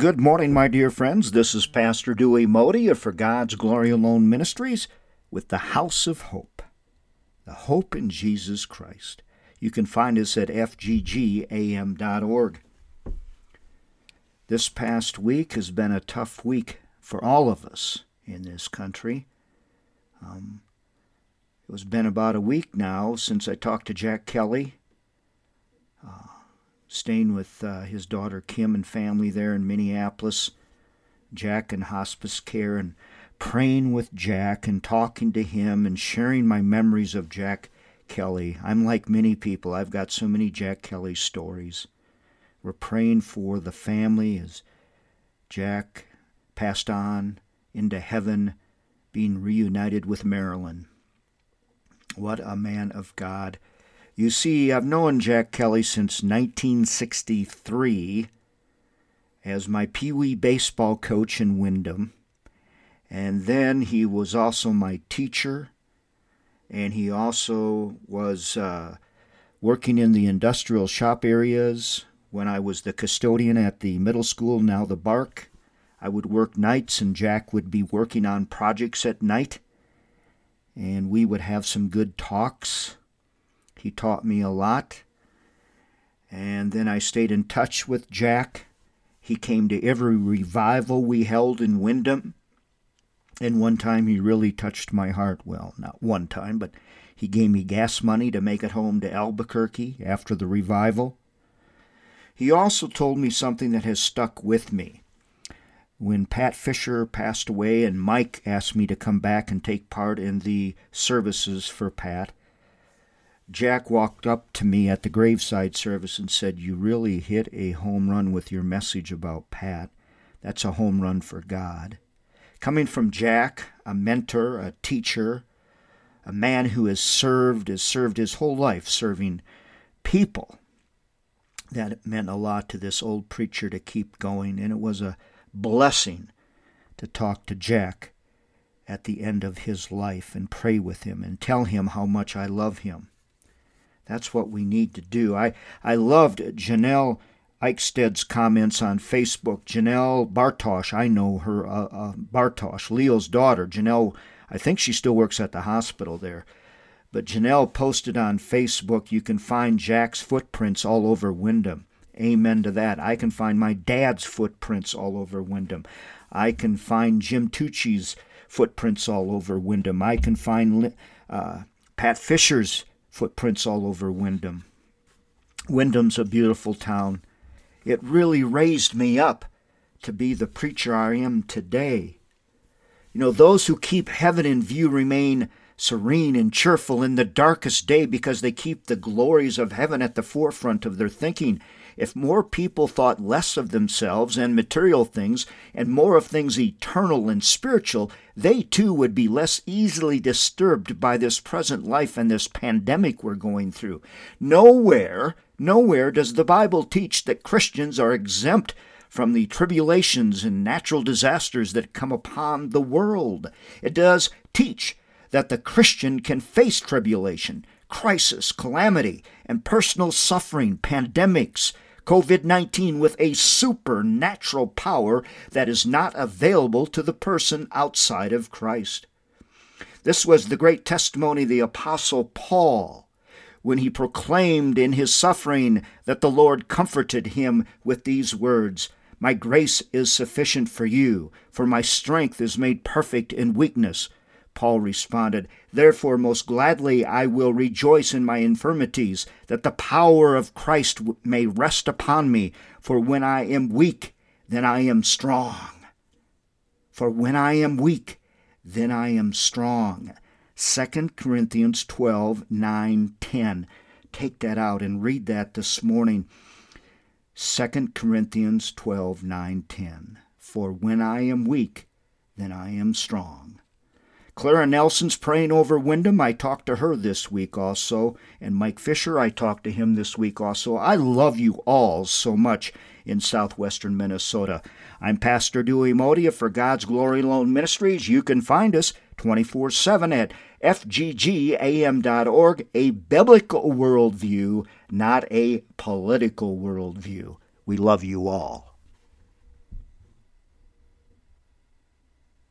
Good morning, my dear friends. This is Pastor Dewey Moede of For God's Glory Alone Ministries with the House of Hope, the hope in Jesus Christ. You can find us at fggam.org. This past week has been a tough week for all of us in this country. Um, it has been about a week now since I talked to Jack Kelly. Staying with uh, his daughter Kim and family there in Minneapolis. Jack in hospice care and praying with Jack and talking to him and sharing my memories of Jack Kelly. I'm like many people, I've got so many Jack Kelly stories. We're praying for the family as Jack passed on into heaven, being reunited with Marilyn. What a man of God you see, I've known Jack Kelly since 1963 as my Pee Wee baseball coach in Windom. And then he was also my teacher, and he also was uh, working in the industrial shop areas when I was the custodian at the middle school, now the Bark. I would work nights, and Jack would be working on projects at night, and we would have some good talks. He taught me a lot. And then I stayed in touch with Jack. He came to every revival we held in Windom. And one time he really touched my heart. Well, not one time, but he gave me gas money to make it home to Albuquerque after the revival. He also told me something that has stuck with me. When Pat Fisher passed away and Mike asked me to come back and take part in the services for Pat, Jack walked up to me at the graveside service and said, You really hit a home run with your message about Pat. That's a home run for God. Coming from Jack, a mentor, a teacher, a man who has served, has served his whole life serving people, that meant a lot to this old preacher to keep going, and it was a blessing to talk to Jack at the end of his life and pray with him and tell him how much I love him. That's what we need to do. I, I loved Janelle Eichsted's comments on Facebook. Janelle Bartosh, I know her, uh, uh, Bartosh, Leo's daughter. Janelle, I think she still works at the hospital there. But Janelle posted on Facebook, you can find Jack's footprints all over Windom. Amen to that. I can find my dad's footprints all over Windom. I can find Jim Tucci's footprints all over Windom. I can find uh, Pat Fisher's footprints all over Windom. Windom's a beautiful town. It really raised me up to be the preacher I am today. You know, those who keep heaven in view remain serene and cheerful in the darkest day because they keep the glories of heaven at the forefront of their thinking if more people thought less of themselves and material things and more of things eternal and spiritual, they too would be less easily disturbed by this present life and this pandemic we're going through. Nowhere, nowhere does the Bible teach that Christians are exempt from the tribulations and natural disasters that come upon the world. It does teach that the Christian can face tribulation, crisis, calamity, and personal suffering, pandemics, COVID 19 with a supernatural power that is not available to the person outside of Christ. This was the great testimony of the Apostle Paul when he proclaimed in his suffering that the Lord comforted him with these words My grace is sufficient for you, for my strength is made perfect in weakness. Paul responded, Therefore, most gladly I will rejoice in my infirmities, that the power of Christ may rest upon me. For when I am weak, then I am strong. For when I am weak, then I am strong. 2 Corinthians 12, 9, 10. Take that out and read that this morning. 2 Corinthians 12, 9, 10. For when I am weak, then I am strong. Clara Nelson's praying over Windom. I talked to her this week also. And Mike Fisher, I talked to him this week also. I love you all so much in southwestern Minnesota. I'm Pastor Dewey Modia for God's Glory Alone Ministries. You can find us 24 7 at fggam.org, a biblical worldview, not a political worldview. We love you all.